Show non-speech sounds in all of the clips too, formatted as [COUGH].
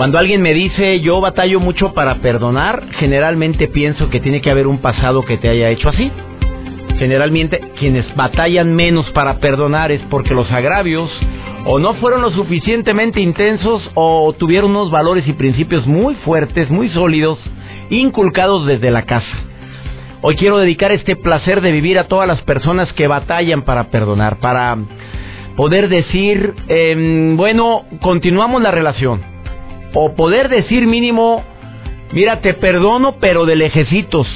Cuando alguien me dice yo batallo mucho para perdonar, generalmente pienso que tiene que haber un pasado que te haya hecho así. Generalmente quienes batallan menos para perdonar es porque los agravios o no fueron lo suficientemente intensos o tuvieron unos valores y principios muy fuertes, muy sólidos, inculcados desde la casa. Hoy quiero dedicar este placer de vivir a todas las personas que batallan para perdonar, para poder decir, em, bueno, continuamos la relación o poder decir mínimo, mira, te perdono, pero de lejecitos.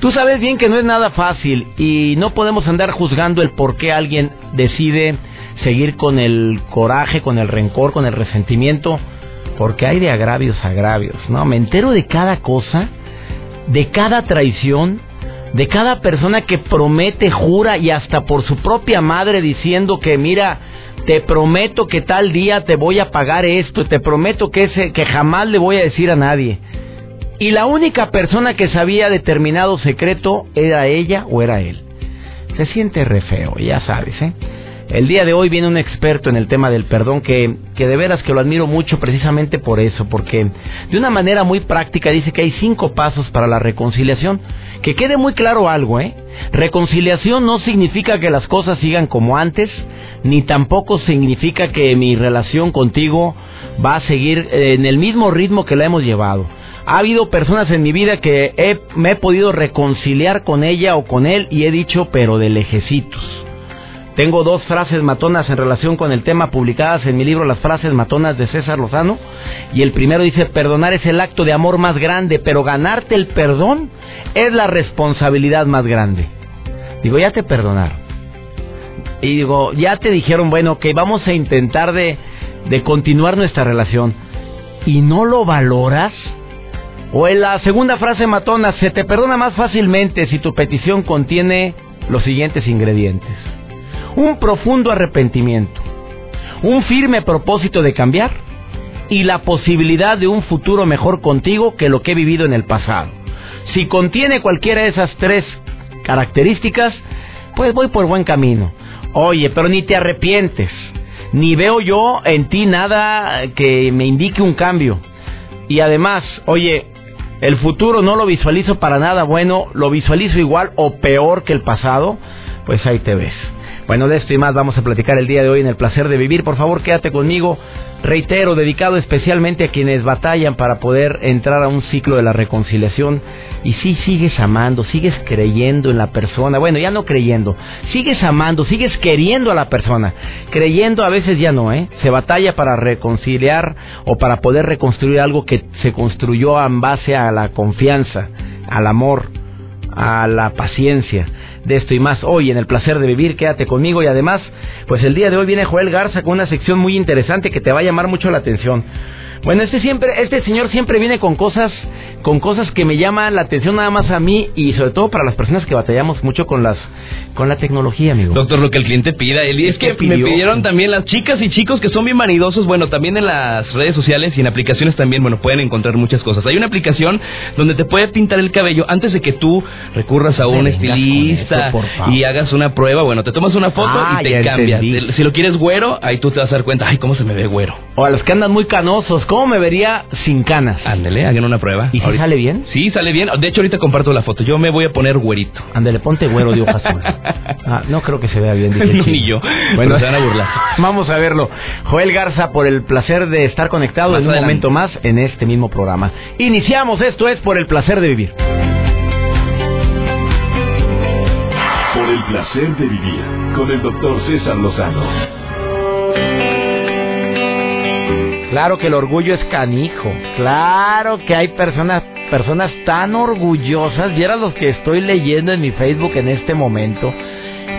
Tú sabes bien que no es nada fácil y no podemos andar juzgando el por qué alguien decide seguir con el coraje, con el rencor, con el resentimiento, porque hay de agravios a agravios, ¿no? Me entero de cada cosa, de cada traición, de cada persona que promete, jura y hasta por su propia madre diciendo que mira, te prometo que tal día te voy a pagar esto, te prometo que, ese, que jamás le voy a decir a nadie. Y la única persona que sabía determinado secreto era ella o era él. Se siente re feo, ya sabes, ¿eh? El día de hoy viene un experto en el tema del perdón que, que de veras que lo admiro mucho precisamente por eso, porque de una manera muy práctica dice que hay cinco pasos para la reconciliación. Que quede muy claro algo, ¿eh? Reconciliación no significa que las cosas sigan como antes, ni tampoco significa que mi relación contigo va a seguir en el mismo ritmo que la hemos llevado. Ha habido personas en mi vida que me he podido reconciliar con ella o con él y he dicho, pero de lejecitos tengo dos frases matonas en relación con el tema publicadas en mi libro Las frases matonas de César Lozano. Y el primero dice, perdonar es el acto de amor más grande, pero ganarte el perdón es la responsabilidad más grande. Digo, ya te perdonaron. Y digo, ya te dijeron, bueno, que vamos a intentar de, de continuar nuestra relación. ¿Y no lo valoras? O en la segunda frase matona, se te perdona más fácilmente si tu petición contiene los siguientes ingredientes un profundo arrepentimiento, un firme propósito de cambiar y la posibilidad de un futuro mejor contigo que lo que he vivido en el pasado. Si contiene cualquiera de esas tres características, pues voy por buen camino. Oye, pero ni te arrepientes, ni veo yo en ti nada que me indique un cambio. Y además, oye, el futuro no lo visualizo para nada bueno, lo visualizo igual o peor que el pasado, pues ahí te ves. Bueno, de esto y más vamos a platicar el día de hoy en el placer de vivir. Por favor, quédate conmigo. Reitero, dedicado especialmente a quienes batallan para poder entrar a un ciclo de la reconciliación. Y si sigues amando, sigues creyendo en la persona. Bueno, ya no creyendo. Sigues amando, sigues queriendo a la persona. Creyendo a veces ya no, ¿eh? Se batalla para reconciliar o para poder reconstruir algo que se construyó en base a la confianza, al amor, a la paciencia de esto y más hoy en el placer de vivir. Quédate conmigo y además, pues el día de hoy viene Joel Garza con una sección muy interesante que te va a llamar mucho la atención. Bueno, este siempre, este señor siempre viene con cosas, con cosas que me llaman la atención nada más a mí y sobre todo para las personas que batallamos mucho con las, con la tecnología, amigo. Doctor, lo que el cliente pida, Eli, es que me pidieron también las chicas y chicos que son bien vanidosos, bueno, también en las redes sociales y en aplicaciones también, bueno, pueden encontrar muchas cosas. Hay una aplicación donde te puede pintar el cabello antes de que tú recurras a un estilista y hagas una prueba, bueno, te tomas una foto y ah, te cambias. Si lo quieres güero, ahí tú te vas a dar cuenta, ay, cómo se me ve güero. O a los que andan muy canosos, ¿Cómo me vería sin canas? Ándele, hagan una prueba. ¿Y si sale bien? Sí, sale bien. De hecho, ahorita comparto la foto. Yo me voy a poner güerito. Ándele, ponte güero de hoja azul. [LAUGHS] Ah, no creo que se vea bien. no, ni yo. Bueno, se van a burlar. [LAUGHS] Vamos a verlo. Joel Garza, por el placer de estar conectado en un momento más en este mismo programa. Iniciamos. Esto es por el placer de vivir. Por el placer de vivir con el doctor César Lozano. Claro que el orgullo es canijo. Claro que hay personas personas tan orgullosas. Vieras los que estoy leyendo en mi Facebook en este momento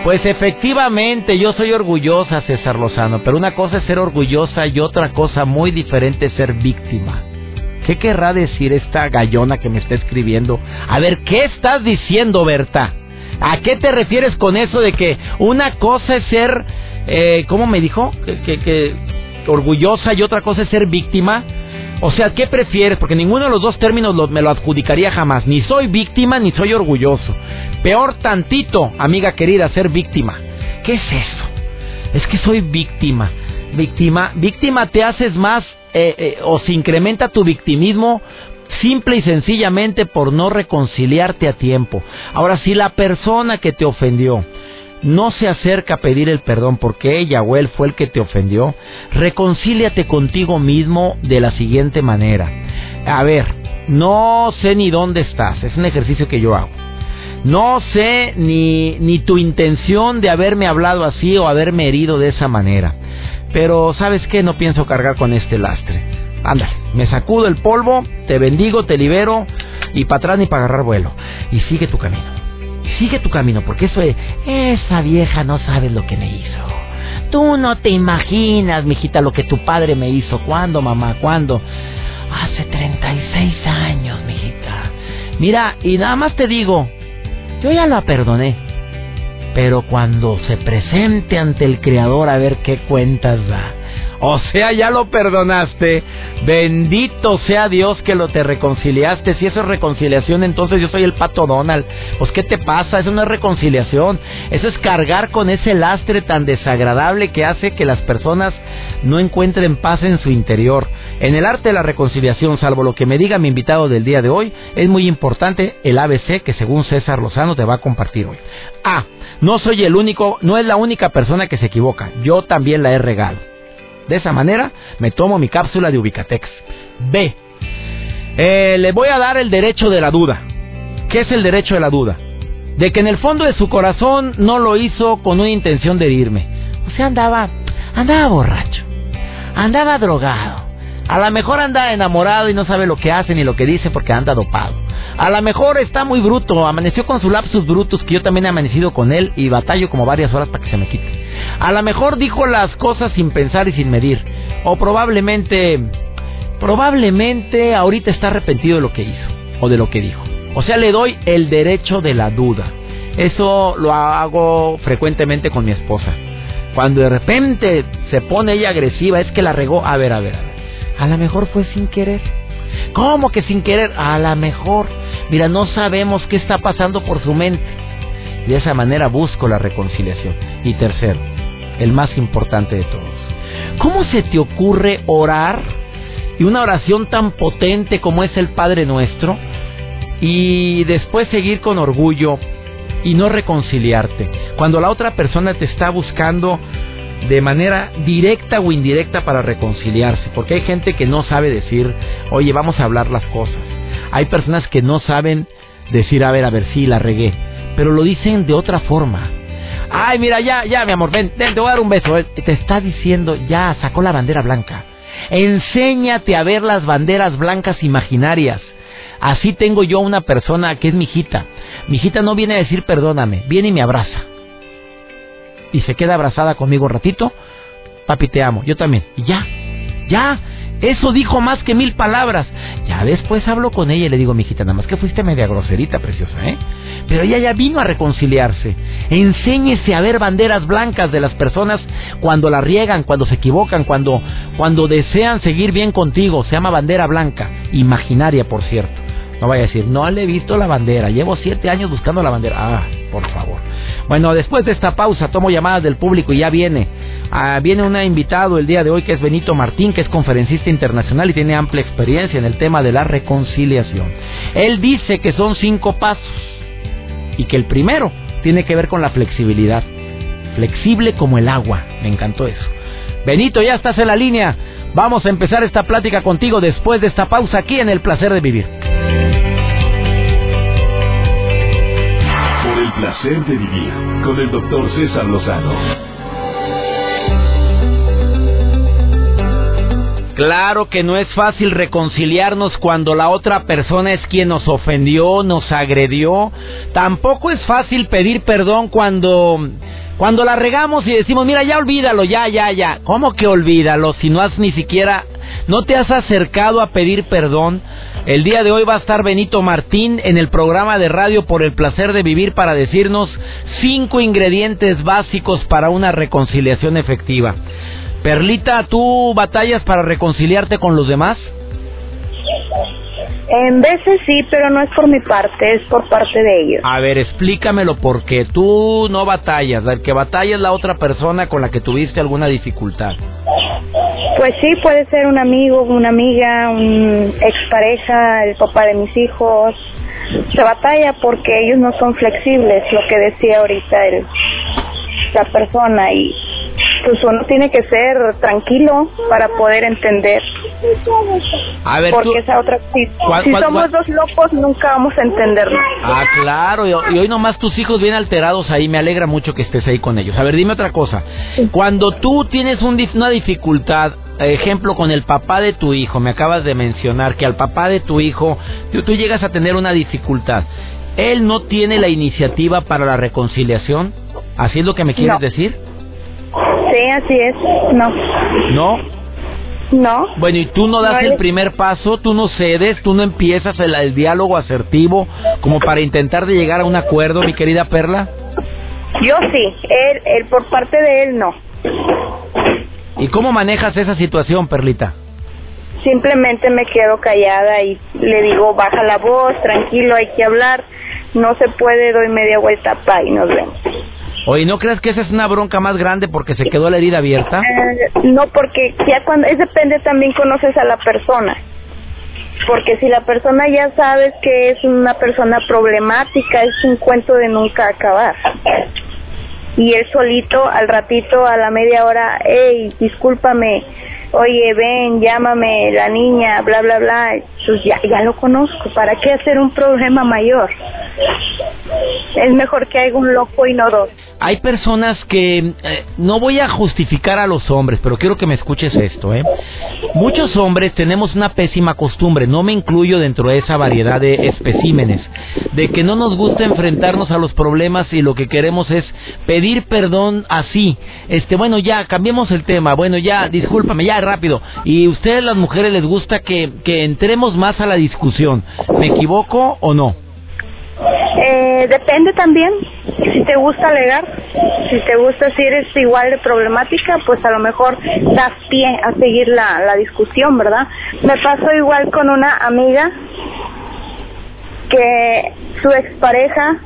Pues efectivamente, yo soy orgullosa, César Lozano, pero una cosa es ser orgullosa y otra cosa muy diferente es ser víctima. ¿Qué querrá decir esta gallona que me está escribiendo? A ver, ¿qué estás diciendo, Berta? ¿A qué te refieres con eso de que una cosa es ser, eh, ¿cómo me dijo? Que, que, orgullosa y otra cosa es ser víctima. O sea, ¿qué prefieres? Porque ninguno de los dos términos me lo adjudicaría jamás. Ni soy víctima ni soy orgulloso. Peor tantito, amiga querida, ser víctima. ¿Qué es eso? Es que soy víctima. Víctima, víctima te haces más eh, eh, o se incrementa tu victimismo simple y sencillamente por no reconciliarte a tiempo. Ahora, si la persona que te ofendió no se acerca a pedir el perdón porque ella o él fue el que te ofendió, reconcíliate contigo mismo de la siguiente manera. A ver, no sé ni dónde estás, es un ejercicio que yo hago. No sé ni, ni tu intención de haberme hablado así o haberme herido de esa manera. Pero sabes qué, no pienso cargar con este lastre. Ándale, me sacudo el polvo, te bendigo, te libero y para atrás ni para agarrar vuelo. Y sigue tu camino. Sigue tu camino, porque eso es, esa vieja no sabe lo que me hizo. Tú no te imaginas, mijita, lo que tu padre me hizo. ¿Cuándo, mamá? ¿Cuándo? Hace 36 años, mijita. Mira, y nada más te digo, yo ya la perdoné. Pero cuando se presente ante el Creador a ver qué cuentas da. O sea, ya lo perdonaste. Bendito sea Dios que lo te reconciliaste. Si eso es reconciliación, entonces yo soy el pato Donald. Pues, ¿qué te pasa? Eso no es reconciliación. Eso es cargar con ese lastre tan desagradable que hace que las personas no encuentren paz en su interior. En el arte de la reconciliación, salvo lo que me diga mi invitado del día de hoy, es muy importante el ABC que según César Lozano te va a compartir hoy. A. No soy el único, no es la única persona que se equivoca. Yo también la he regado. De esa manera me tomo mi cápsula de Ubicatex. B. Eh, le voy a dar el derecho de la duda. ¿Qué es el derecho de la duda? De que en el fondo de su corazón no lo hizo con una intención de herirme. O sea, andaba, andaba borracho, andaba drogado, a lo mejor anda enamorado y no sabe lo que hace ni lo que dice porque anda dopado. A lo mejor está muy bruto, amaneció con su lapsus brutus que yo también he amanecido con él y batallo como varias horas para que se me quite. A lo mejor dijo las cosas sin pensar y sin medir. O probablemente, probablemente ahorita está arrepentido de lo que hizo o de lo que dijo. O sea, le doy el derecho de la duda. Eso lo hago frecuentemente con mi esposa. Cuando de repente se pone ella agresiva, es que la regó. A ver, a ver, a ver. A lo mejor fue sin querer. ¿Cómo que sin querer? A lo mejor. Mira, no sabemos qué está pasando por su mente. De esa manera busco la reconciliación. Y tercero, el más importante de todos. ¿Cómo se te ocurre orar y una oración tan potente como es el Padre Nuestro y después seguir con orgullo y no reconciliarte? Cuando la otra persona te está buscando de manera directa o indirecta para reconciliarse, porque hay gente que no sabe decir, oye, vamos a hablar las cosas. Hay personas que no saben decir, a ver, a ver, sí, la regué, pero lo dicen de otra forma. Ay, mira, ya, ya, mi amor, ven, te voy a dar un beso. Te está diciendo, ya, sacó la bandera blanca. Enséñate a ver las banderas blancas imaginarias. Así tengo yo una persona que es mi hijita. Mi hijita no viene a decir perdóname, viene y me abraza y se queda abrazada conmigo un ratito, papi te amo, yo también. Y ya, ya, eso dijo más que mil palabras. Ya después hablo con ella y le digo, mijita, nada más que fuiste media groserita, preciosa, ¿eh? Pero ella ya vino a reconciliarse. Enséñese a ver banderas blancas de las personas cuando la riegan, cuando se equivocan, cuando, cuando desean seguir bien contigo. Se llama bandera blanca, imaginaria, por cierto. No vaya a decir, no le he visto la bandera, llevo siete años buscando la bandera. Ah, por favor. Bueno, después de esta pausa tomo llamadas del público y ya viene. Ah, viene un invitado el día de hoy que es Benito Martín, que es conferencista internacional y tiene amplia experiencia en el tema de la reconciliación. Él dice que son cinco pasos y que el primero tiene que ver con la flexibilidad. Flexible como el agua. Me encantó eso. Benito, ya estás en la línea. Vamos a empezar esta plática contigo después de esta pausa aquí en El Placer de Vivir. Placer de vivir con el doctor César Lozano. Claro que no es fácil reconciliarnos cuando la otra persona es quien nos ofendió, nos agredió. Tampoco es fácil pedir perdón cuando Cuando la regamos y decimos, mira, ya olvídalo, ya, ya, ya. ¿Cómo que olvídalo si no has ni siquiera, no te has acercado a pedir perdón? El día de hoy va a estar Benito Martín en el programa de radio por el placer de vivir para decirnos cinco ingredientes básicos para una reconciliación efectiva. Perlita, ¿tú batallas para reconciliarte con los demás? En veces sí, pero no es por mi parte, es por parte de ellos. A ver, explícamelo porque tú no batallas, el que batalla es la otra persona con la que tuviste alguna dificultad. Pues sí, puede ser un amigo, una amiga, un expareja, el papá de mis hijos. Se batalla porque ellos no son flexibles, lo que decía ahorita el, la persona y pues uno tiene que ser tranquilo para poder entender. A ver, porque esa otra si, somos dos locos nunca vamos a entendernos. Ah, claro, y, hoy nomás tus hijos bien alterados ahí, me alegra mucho que estés ahí con ellos. A ver, dime otra cosa. Cuando tú tienes una dificultad, ejemplo con el papá de tu hijo, me acabas de mencionar que al papá de tu hijo tú, tú llegas a tener una dificultad. ¿Él no tiene la iniciativa para la reconciliación? ¿Así es lo que me quieres decir? Sí, así es. No. ¿No? No. Bueno, ¿y tú no das el primer paso? ¿Tú no cedes? ¿Tú no empiezas el, diálogo asertivo como para intentar de llegar a un acuerdo, mi querida Perla? Yo sí. Él, él por parte de él, no. ¿Y cómo manejas esa situación, Perlita? Simplemente me quedo callada y le digo, baja la voz, tranquilo, hay que hablar. No se puede, doy media vuelta, pa, y nos vemos. Oye, ¿no crees que esa es una bronca más grande porque se quedó la herida abierta? Eh, no, porque ya cuando es depende también conoces a la persona. Porque si la persona ya sabes que es una persona problemática, es un cuento de nunca acabar. Y él solito, al ratito, a la media hora, hey, discúlpame, oye, ven, llámame, la niña, bla, bla, bla, pues ya, ya lo conozco, ¿para qué hacer un problema mayor? Es mejor que haya un loco y no dos. Hay personas que, eh, no voy a justificar a los hombres, pero quiero que me escuches esto, ¿eh? Muchos hombres tenemos una pésima costumbre, no me incluyo dentro de esa variedad de especímenes, de que no nos gusta enfrentarnos a los problemas y lo que queremos es pedir perdón así. Este, bueno, ya, cambiemos el tema, bueno, ya, discúlpame, ya, rápido. Y ustedes las mujeres les gusta que, que entremos más a la discusión. ¿Me equivoco o no? Eh, depende también si te gusta alegar, si te gusta si eres igual de problemática, pues a lo mejor das pie a seguir la, la discusión, ¿verdad? Me pasó igual con una amiga que su expareja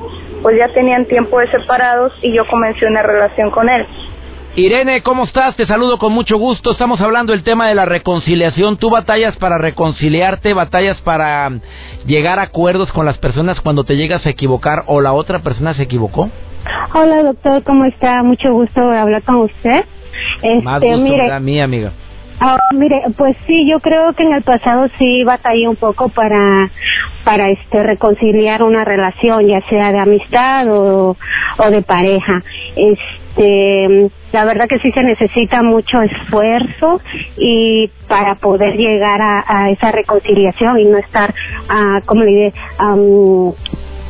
pues ya tenían tiempo de separados y yo comencé una relación con él. Irene, ¿cómo estás? Te saludo con mucho gusto. Estamos hablando del tema de la reconciliación. ¿Tú batallas para reconciliarte? ¿Batallas para llegar a acuerdos con las personas cuando te llegas a equivocar o la otra persona se equivocó? Hola, doctor, ¿cómo está? Mucho gusto hablar con usted. Este, Más gusto mire, mí, amiga. Ah, mire, pues sí, yo creo que en el pasado sí batallé un poco para para este reconciliar una relación, ya sea de amistad o, o de pareja. Este, la verdad que sí se necesita mucho esfuerzo y para poder llegar a, esa reconciliación y no estar, uh, como le diré,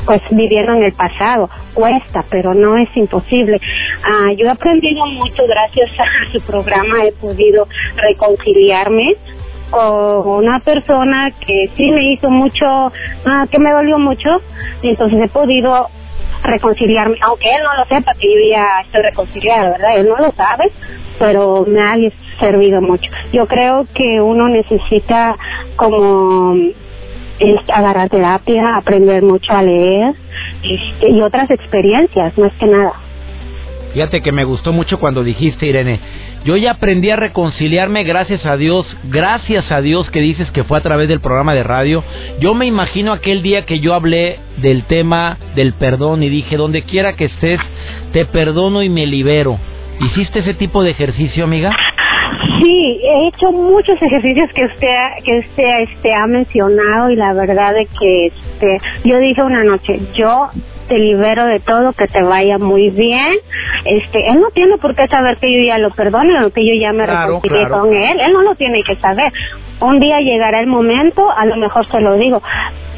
pues viviendo en el pasado. Cuesta, pero no es imposible. Ah, yo he aprendido mucho gracias a [LAUGHS] su programa, he podido reconciliarme con una persona que sí me hizo mucho, ah, que me dolió mucho, y entonces he podido reconciliarme, aunque él no lo sepa que yo ya estoy reconciliada, ¿verdad? Él no lo sabe, pero me ha servido mucho. Yo creo que uno necesita como este, agarrar terapia, aprender mucho a leer este, y otras experiencias, más que nada. Fíjate que me gustó mucho cuando dijiste, Irene, yo ya aprendí a reconciliarme gracias a Dios, gracias a Dios que dices que fue a través del programa de radio. Yo me imagino aquel día que yo hablé del tema del perdón y dije, donde quiera que estés, te perdono y me libero. ¿Hiciste ese tipo de ejercicio, amiga? Sí, he hecho muchos ejercicios que usted que usted este ha mencionado y la verdad de que este yo dije una noche, yo te libero de todo, que te vaya muy bien. Este, él no tiene por qué saber que yo ya lo perdono o que yo ya me reconcilié con él, él no lo tiene que saber. un día llegará el momento, a lo mejor se lo digo,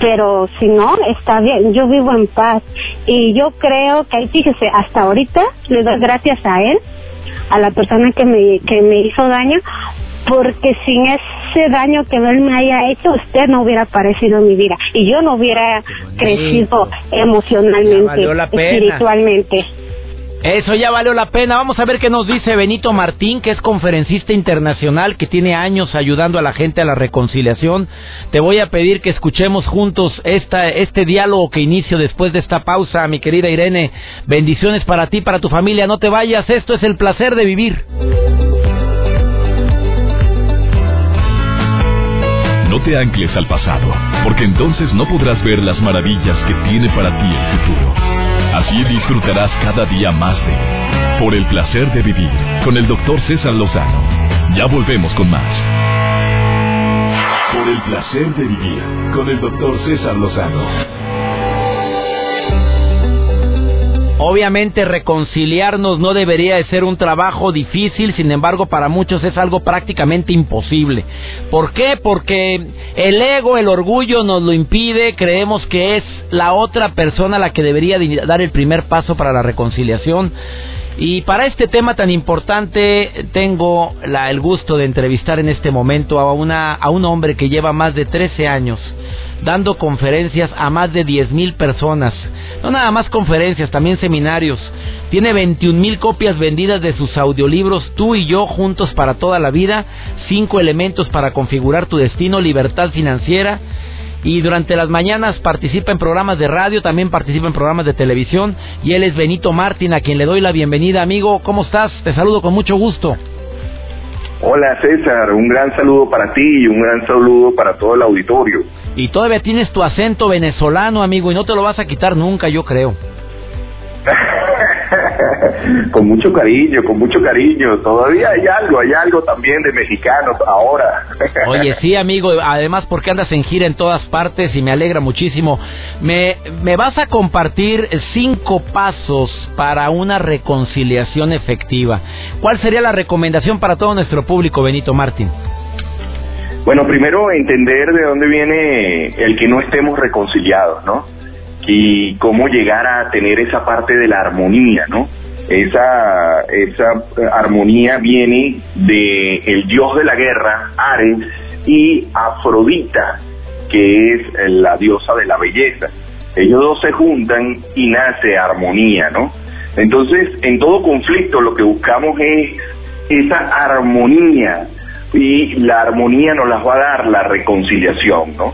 pero si no, está bien, yo vivo en paz y yo creo que, fíjese, hasta ahorita le doy gracias a él, a la persona que me, que me hizo daño, porque sin ese daño que él me haya hecho, usted no hubiera aparecido en mi vida. Y yo no hubiera crecido emocionalmente, espiritualmente. Eso ya valió la pena. Vamos a ver qué nos dice Benito Martín, que es conferencista internacional, que tiene años ayudando a la gente a la reconciliación. Te voy a pedir que escuchemos juntos esta, este diálogo que inicio después de esta pausa, mi querida Irene. Bendiciones para ti, para tu familia. No te vayas, esto es el placer de vivir. No te ancles al pasado, porque entonces no podrás ver las maravillas que tiene para ti el futuro. Así disfrutarás cada día más de Por el placer de vivir con el doctor César Lozano. Ya volvemos con más. Por el placer de vivir con el doctor César Lozano. Obviamente reconciliarnos no debería de ser un trabajo difícil, sin embargo para muchos es algo prácticamente imposible. ¿Por qué? Porque el ego, el orgullo nos lo impide, creemos que es la otra persona la que debería dar el primer paso para la reconciliación. Y para este tema tan importante tengo la, el gusto de entrevistar en este momento a, una, a un hombre que lleva más de 13 años dando conferencias a más de 10 mil personas. No nada más conferencias, también seminarios. Tiene 21 mil copias vendidas de sus audiolibros Tú y yo juntos para toda la vida. Cinco elementos para configurar tu destino, libertad financiera y durante las mañanas participa en programas de radio, también participa en programas de televisión y él es Benito Martín, a quien le doy la bienvenida. Amigo, ¿cómo estás? Te saludo con mucho gusto. Hola César, un gran saludo para ti y un gran saludo para todo el auditorio. Y todavía tienes tu acento venezolano, amigo, y no te lo vas a quitar nunca, yo creo. [LAUGHS] [LAUGHS] con mucho cariño, con mucho cariño. Todavía hay algo, hay algo también de mexicanos ahora. [LAUGHS] Oye, sí, amigo, además porque andas en gira en todas partes y me alegra muchísimo. Me, me vas a compartir cinco pasos para una reconciliación efectiva. ¿Cuál sería la recomendación para todo nuestro público, Benito Martín? Bueno, primero entender de dónde viene el que no estemos reconciliados, ¿no? Y cómo llegar a tener esa parte de la armonía, ¿no? Esa, esa armonía viene de el dios de la guerra, Ares, y Afrodita, que es la diosa de la belleza. Ellos dos se juntan y nace armonía, ¿no? Entonces, en todo conflicto lo que buscamos es esa armonía y la armonía nos las va a dar la reconciliación, ¿no?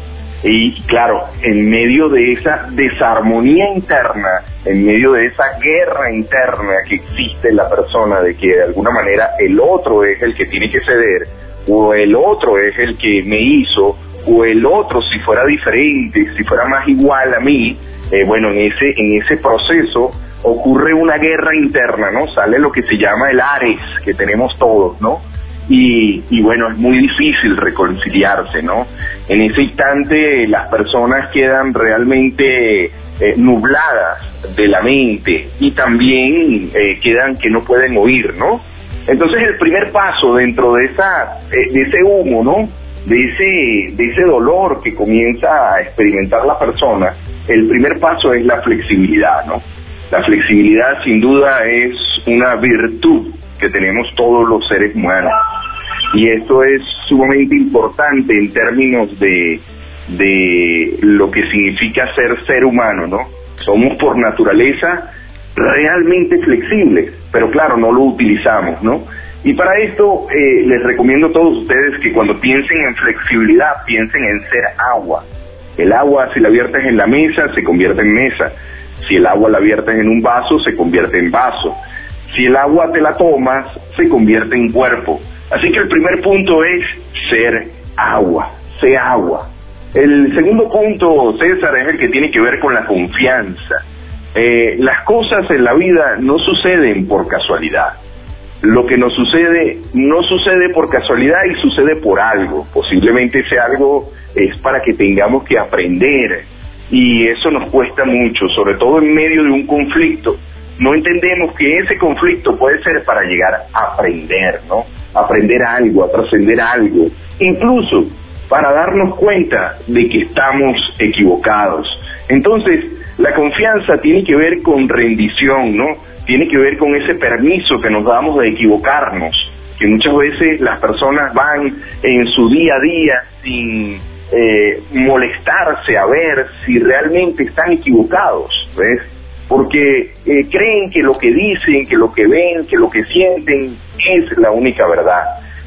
Y claro, en medio de esa desarmonía interna, en medio de esa guerra interna que existe en la persona, de que de alguna manera el otro es el que tiene que ceder, o el otro es el que me hizo, o el otro si fuera diferente, si fuera más igual a mí, eh, bueno, en ese, en ese proceso ocurre una guerra interna, ¿no? Sale lo que se llama el Ares, que tenemos todos, ¿no? Y, y bueno, es muy difícil reconciliarse, ¿no? En ese instante las personas quedan realmente eh, nubladas de la mente y también eh, quedan que no pueden oír, ¿no? Entonces el primer paso dentro de esa eh, de ese humo, ¿no? De ese de ese dolor que comienza a experimentar la persona, el primer paso es la flexibilidad, ¿no? La flexibilidad sin duda es una virtud que tenemos todos los seres humanos y esto es sumamente importante en términos de, de lo que significa ser ser humano, ¿no? Somos por naturaleza realmente flexibles, pero claro, no lo utilizamos, ¿no? Y para esto eh, les recomiendo a todos ustedes que cuando piensen en flexibilidad, piensen en ser agua. El agua, si la viertes en la mesa, se convierte en mesa. Si el agua la viertes en un vaso, se convierte en vaso. Si el agua te la tomas, se convierte en cuerpo. Así que el primer punto es ser agua, ser agua. El segundo punto, César, es el que tiene que ver con la confianza. Eh, las cosas en la vida no suceden por casualidad. Lo que nos sucede no sucede por casualidad y sucede por algo. Posiblemente ese algo es para que tengamos que aprender y eso nos cuesta mucho, sobre todo en medio de un conflicto. No entendemos que ese conflicto puede ser para llegar a aprender, ¿no? aprender algo, a trascender algo. incluso para darnos cuenta de que estamos equivocados. Entonces, la confianza tiene que ver con rendición, ¿no? Tiene que ver con ese permiso que nos damos de equivocarnos, que muchas veces las personas van en su día a día sin eh, molestarse a ver si realmente están equivocados, ¿ves? Porque eh, creen que lo que dicen, que lo que ven, que lo que sienten es la única verdad.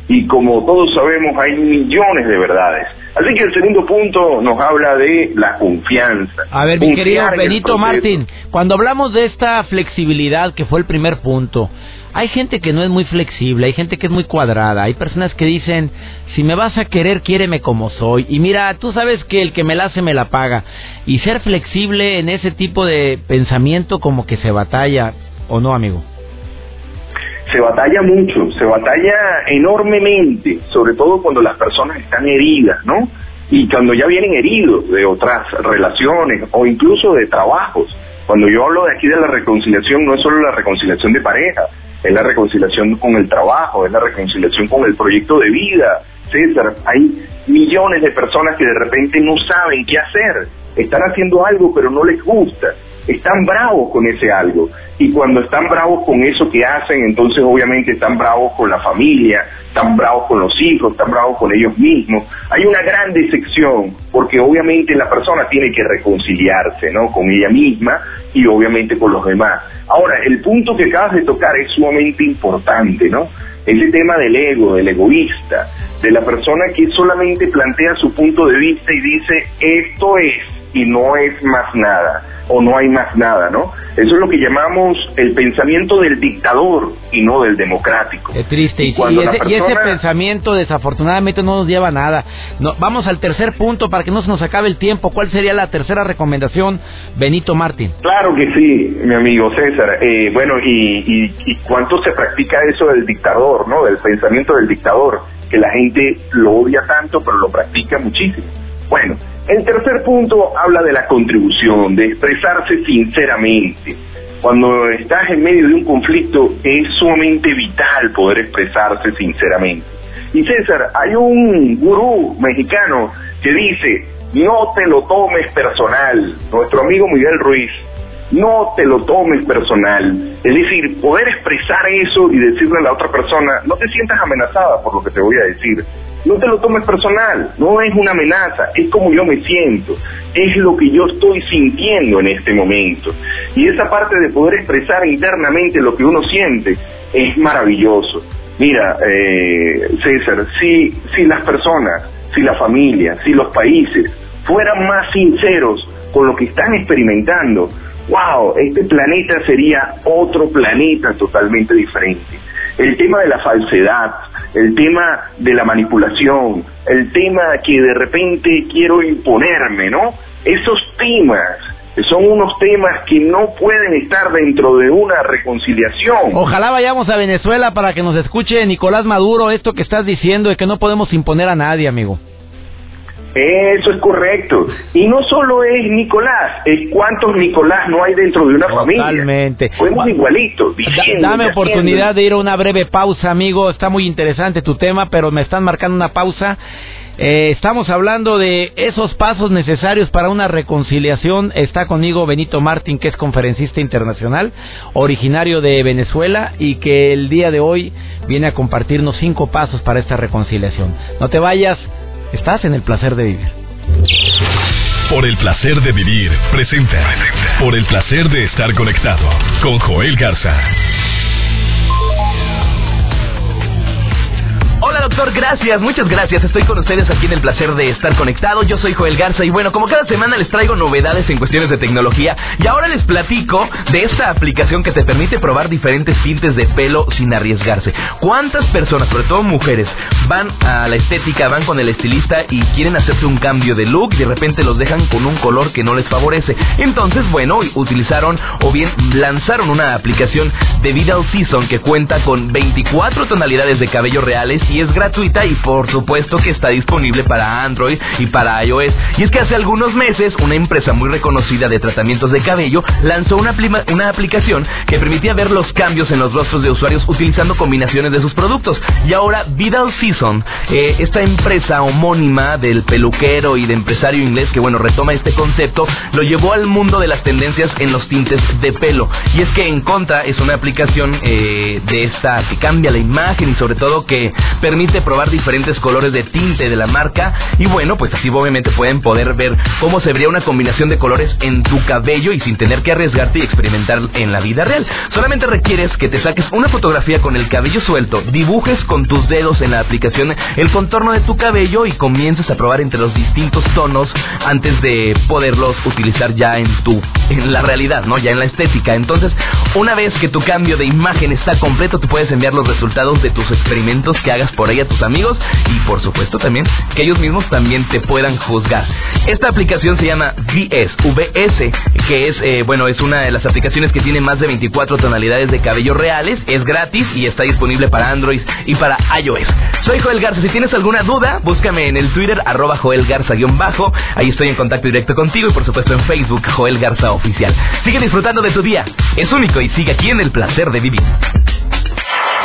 Y como todos sabemos, hay millones de verdades. Así que el segundo punto nos habla de la confianza. A ver, mi querido Benito Martín, cuando hablamos de esta flexibilidad, que fue el primer punto, hay gente que no es muy flexible, hay gente que es muy cuadrada, hay personas que dicen, si me vas a querer, quiéreme como soy. Y mira, tú sabes que el que me la hace, me la paga. Y ser flexible en ese tipo de pensamiento como que se batalla, ¿o no, amigo? Se batalla mucho, se batalla enormemente, sobre todo cuando las personas están heridas, ¿no? Y cuando ya vienen heridos de otras relaciones o incluso de trabajos. Cuando yo hablo de aquí de la reconciliación, no es solo la reconciliación de pareja, es la reconciliación con el trabajo, es la reconciliación con el proyecto de vida. César, hay millones de personas que de repente no saben qué hacer, están haciendo algo pero no les gusta, están bravos con ese algo. Y cuando están bravos con eso que hacen, entonces obviamente están bravos con la familia, están bravos con los hijos, están bravos con ellos mismos. Hay una gran decepción, porque obviamente la persona tiene que reconciliarse, ¿no? Con ella misma y obviamente con los demás. Ahora, el punto que acabas de tocar es sumamente importante, ¿no? Ese tema del ego, del egoísta, de la persona que solamente plantea su punto de vista y dice, esto es y no es más nada, o no hay más nada, ¿no? Eso es lo que llamamos el pensamiento del dictador y no del democrático. Es triste, y, ese, pensamiento desafortunadamente no nos lleva a nada. No, vamos al tercer punto para que no se nos acabe el tiempo. ¿Cuál sería la tercera recomendación, Benito Martín? Claro que sí, mi amigo César. Eh, bueno, y, y cuánto se practica eso del dictador, ¿no? Del pensamiento del dictador, que la gente lo odia tanto, pero lo practica muchísimo. Bueno, el tercer punto habla de la contribución, de expresarse sinceramente. Cuando estás en medio de un conflicto es sumamente vital poder expresarse sinceramente. Y César, hay un gurú mexicano que dice, no te lo tomes personal. Nuestro amigo Miguel Ruiz, no te lo tomes personal. Es decir, poder expresar eso y decirle a la otra persona, no te sientas amenazada por lo que te voy a decir no te lo tomes personal, no es una amenaza, es como yo me siento, es lo que yo estoy sintiendo en este momento. Y esa parte de poder expresar internamente lo que uno siente es maravilloso. Mira, eh, César, si, si las personas, si la familia, si los países fueran más sinceros con lo que están experimentando, wow, este planeta sería otro planeta totalmente diferente. El tema de la falsedad, el tema de la manipulación, el tema que de repente quiero imponerme, ¿no? Esos temas son unos temas que no pueden estar dentro de una reconciliación. Ojalá vayamos a Venezuela para que nos escuche Nicolás Maduro esto que estás diciendo de que no podemos imponer a nadie, amigo. Eso es correcto. Y no solo es Nicolás, es cuántos Nicolás no hay dentro de una familia. Totalmente. Fuimos igualitos. Dame oportunidad de ir a una breve pausa, amigo. Está muy interesante tu tema, pero me están marcando una pausa. Eh, estamos hablando de esos pasos necesarios para una reconciliación. Está conmigo Benito Martín, que es conferencista internacional, originario de Venezuela y que el día de hoy viene a compartirnos cinco pasos para esta reconciliación. No te vayas, Estás en el placer de vivir. Por el placer de vivir, presenta. Por el placer de estar conectado con Joel Garza. Gracias, muchas gracias. Estoy con ustedes aquí en el placer de estar conectado. Yo soy Joel Garza y bueno, como cada semana les traigo novedades en cuestiones de tecnología y ahora les platico de esta aplicación que te permite probar diferentes tintes de pelo sin arriesgarse. ¿Cuántas personas, sobre todo mujeres, van a la estética, van con el estilista y quieren hacerse un cambio de look y de repente los dejan con un color que no les favorece? Entonces, bueno, utilizaron o bien lanzaron una aplicación de Vidal Season que cuenta con 24 tonalidades de cabello reales y es gratis gratuita y por supuesto que está disponible para Android y para iOS. Y es que hace algunos meses una empresa muy reconocida de tratamientos de cabello lanzó una, una aplicación que permitía ver los cambios en los rostros de usuarios utilizando combinaciones de sus productos. Y ahora Vidal Season, eh, esta empresa homónima del peluquero y de empresario inglés que bueno retoma este concepto, lo llevó al mundo de las tendencias en los tintes de pelo. Y es que en contra es una aplicación eh, de esta que cambia la imagen y sobre todo que permite probar diferentes colores de tinte de la marca y bueno pues así obviamente pueden poder ver cómo se vería una combinación de colores en tu cabello y sin tener que arriesgarte y experimentar en la vida real. Solamente requieres que te saques una fotografía con el cabello suelto, dibujes con tus dedos en la aplicación el contorno de tu cabello y comiences a probar entre los distintos tonos antes de poderlos utilizar ya en tu en la realidad, ¿no? Ya en la estética. Entonces, una vez que tu cambio de imagen está completo, tú puedes enviar los resultados de tus experimentos que hagas por ahí a tus amigos y por supuesto también que ellos mismos también te puedan juzgar. Esta aplicación se llama VS, VS, que es, eh, bueno, es una de las aplicaciones que tiene más de 24 tonalidades de cabello reales, es gratis y está disponible para Android y para iOS. Soy Joel Garza, si tienes alguna duda, búscame en el Twitter, arroba Joel Garza-bajo, ahí estoy en contacto directo contigo y por supuesto en Facebook, Joel Garza Oficial. Sigue disfrutando de tu día, es único y sigue aquí en el placer de vivir.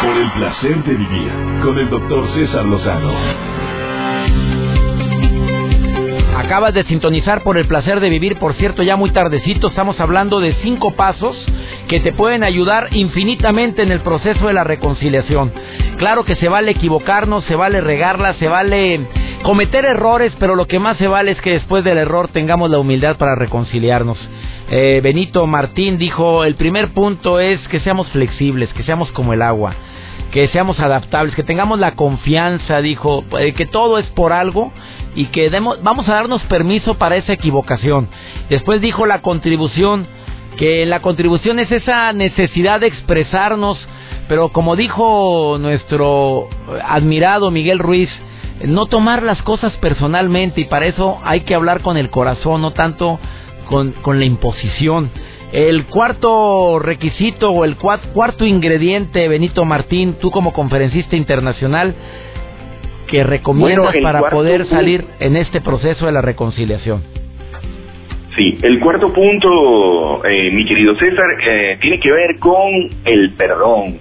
Por el placer de vivir, con el doctor César Lozano. Acabas de sintonizar por el placer de vivir, por cierto, ya muy tardecito, estamos hablando de cinco pasos que te pueden ayudar infinitamente en el proceso de la reconciliación. Claro que se vale equivocarnos, se vale regarla, se vale cometer errores, pero lo que más se vale es que después del error tengamos la humildad para reconciliarnos. Eh, Benito Martín dijo, el primer punto es que seamos flexibles, que seamos como el agua, que seamos adaptables, que tengamos la confianza, dijo, eh, que todo es por algo y que demos, vamos a darnos permiso para esa equivocación. Después dijo la contribución, que la contribución es esa necesidad de expresarnos, pero como dijo nuestro admirado Miguel Ruiz, no tomar las cosas personalmente y para eso hay que hablar con el corazón, no tanto con, con la imposición. El cuarto requisito o el cuarto ingrediente, Benito Martín, tú como conferencista internacional, que recomiendas para poder salir en este proceso de la reconciliación? Sí, el cuarto punto, eh, mi querido César, eh, tiene que ver con el perdón.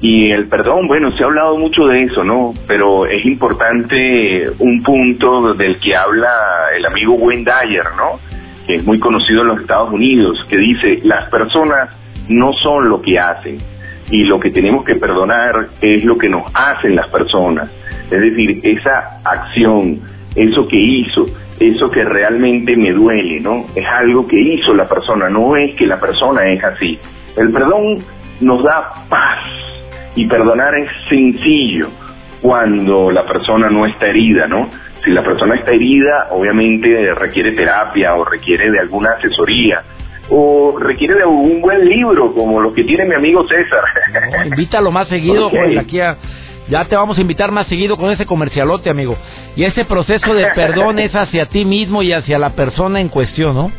Y el perdón, bueno, se ha hablado mucho de eso, ¿no? Pero es importante un punto del que habla el amigo Wayne Dyer, ¿no? Que es muy conocido en los Estados Unidos, que dice, las personas no son lo que hacen, y lo que tenemos que perdonar es lo que nos hacen las personas. Es decir, esa acción, eso que hizo, eso que realmente me duele, ¿no? Es algo que hizo la persona, no es que la persona es así. El perdón nos da paz y perdonar es sencillo cuando la persona no está herida, ¿no? Si la persona está herida, obviamente requiere terapia o requiere de alguna asesoría o requiere de un buen libro como lo que tiene mi amigo César. invítalo más seguido, aquí ya te vamos a invitar más seguido con ese comercialote, amigo. Y ese proceso de perdón [LAUGHS] es hacia ti mismo y hacia la persona en cuestión, ¿no?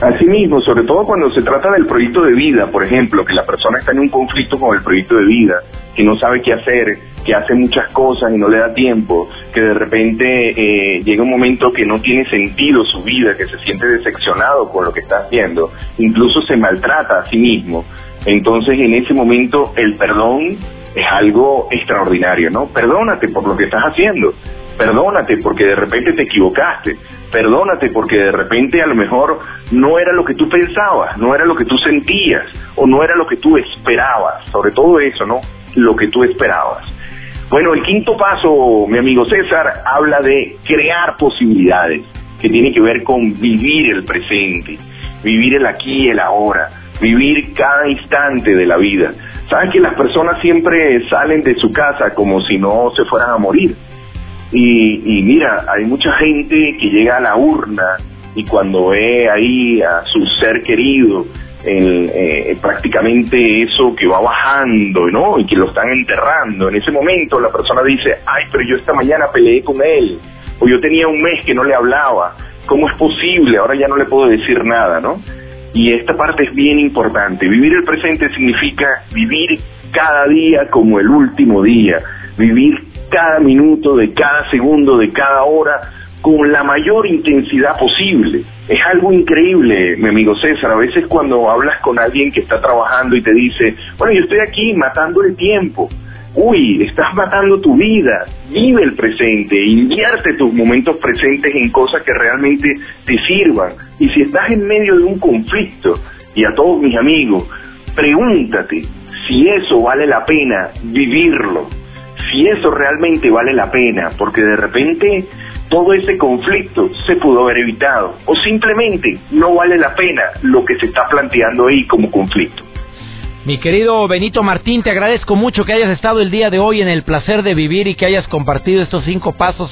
Así mismo, sobre todo cuando se trata del proyecto de vida, por ejemplo, que la persona está en un conflicto con el proyecto de vida, que no sabe qué hacer, que hace muchas cosas y no le da tiempo, que de repente eh, llega un momento que no tiene sentido su vida, que se siente decepcionado con lo que está haciendo, incluso se maltrata a sí mismo. Entonces en ese momento el perdón es algo extraordinario, ¿no? Perdónate por lo que estás haciendo, perdónate porque de repente te equivocaste, perdónate porque de repente a lo mejor no era lo que tú pensabas, no era lo que tú sentías o no era lo que tú esperabas, sobre todo eso, ¿no? Lo que tú esperabas. Bueno, el quinto paso, mi amigo César, habla de crear posibilidades, que tiene que ver con vivir el presente, vivir el aquí y el ahora, vivir cada instante de la vida. Sabes que las personas siempre salen de su casa como si no se fueran a morir. Y, mira, hay mucha gente que llega a la urna y cuando ve ahí a su ser querido, eh, prácticamente eso que va bajando, ¿no? Y que lo están enterrando. En ese momento la persona dice, ay, pero yo esta mañana peleé con él, o yo tenía un mes que no le hablaba, ¿cómo es posible? Ahora ya no le puedo decir nada, ¿no? Y esta parte es bien importante. Vivir el presente significa vivir cada día como el último día, vivir cada minuto, de cada segundo, de cada hora, con la mayor intensidad posible. Es algo increíble, mi amigo César. A veces cuando hablas con alguien que está trabajando y te dice, bueno, yo estoy aquí matando el tiempo. Uy, estás matando tu vida. Vive el presente, invierte tus momentos presentes en cosas que realmente te sirvan. Y si estás en medio de un conflicto, y a todos mis amigos, pregúntate si eso vale la pena vivirlo, si eso realmente vale la pena, porque de repente todo ese conflicto se pudo haber evitado o simplemente no vale la pena lo que se está planteando ahí como conflicto. Mi querido Benito Martín, te agradezco mucho que hayas estado el día de hoy en el placer de vivir y que hayas compartido estos cinco pasos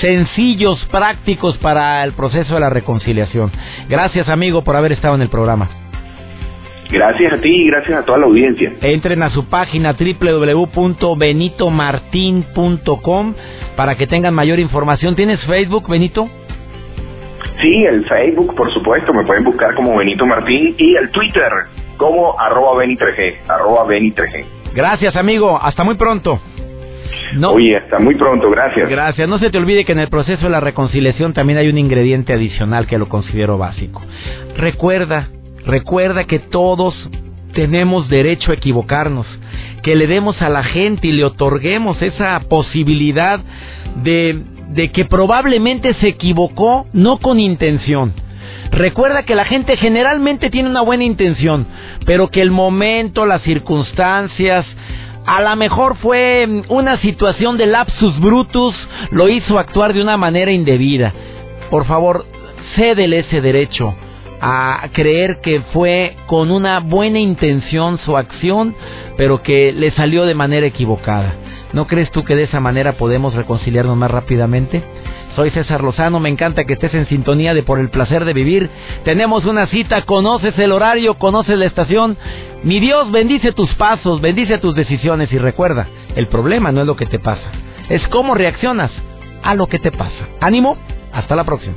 sencillos, prácticos para el proceso de la reconciliación. Gracias amigo por haber estado en el programa. Gracias a ti y gracias a toda la audiencia. Entren a su página www.benitomartin.com para que tengan mayor información. ¿Tienes Facebook, Benito? Sí, el Facebook, por supuesto, me pueden buscar como Benito Martín y el Twitter como arroba Beni3G, arroba Beni3G. Gracias, amigo. Hasta muy pronto. No, Oye, hasta muy pronto, gracias. Gracias. No se te olvide que en el proceso de la reconciliación también hay un ingrediente adicional que lo considero básico. Recuerda Recuerda que todos tenemos derecho a equivocarnos, que le demos a la gente y le otorguemos esa posibilidad de, que probablemente se equivocó no con intención. Recuerda que la gente generalmente tiene una buena intención, pero que el momento, las circunstancias, a lo mejor fue una situación de lapsus brutus, lo hizo actuar de una manera indebida. Por favor, cédele ese derecho a creer que fue con una buena intención su acción, pero que le salió de manera equivocada. ¿No crees tú que de esa manera podemos reconciliarnos más rápidamente? Soy César Lozano, me encanta que estés en sintonía de Por el placer de vivir. Tenemos una cita, conoces el horario, conoces la estación. Mi Dios bendice tus pasos, bendice tus decisiones y recuerda, el problema no es lo que te pasa, es cómo reaccionas a lo que te pasa. Ánimo, hasta la próxima.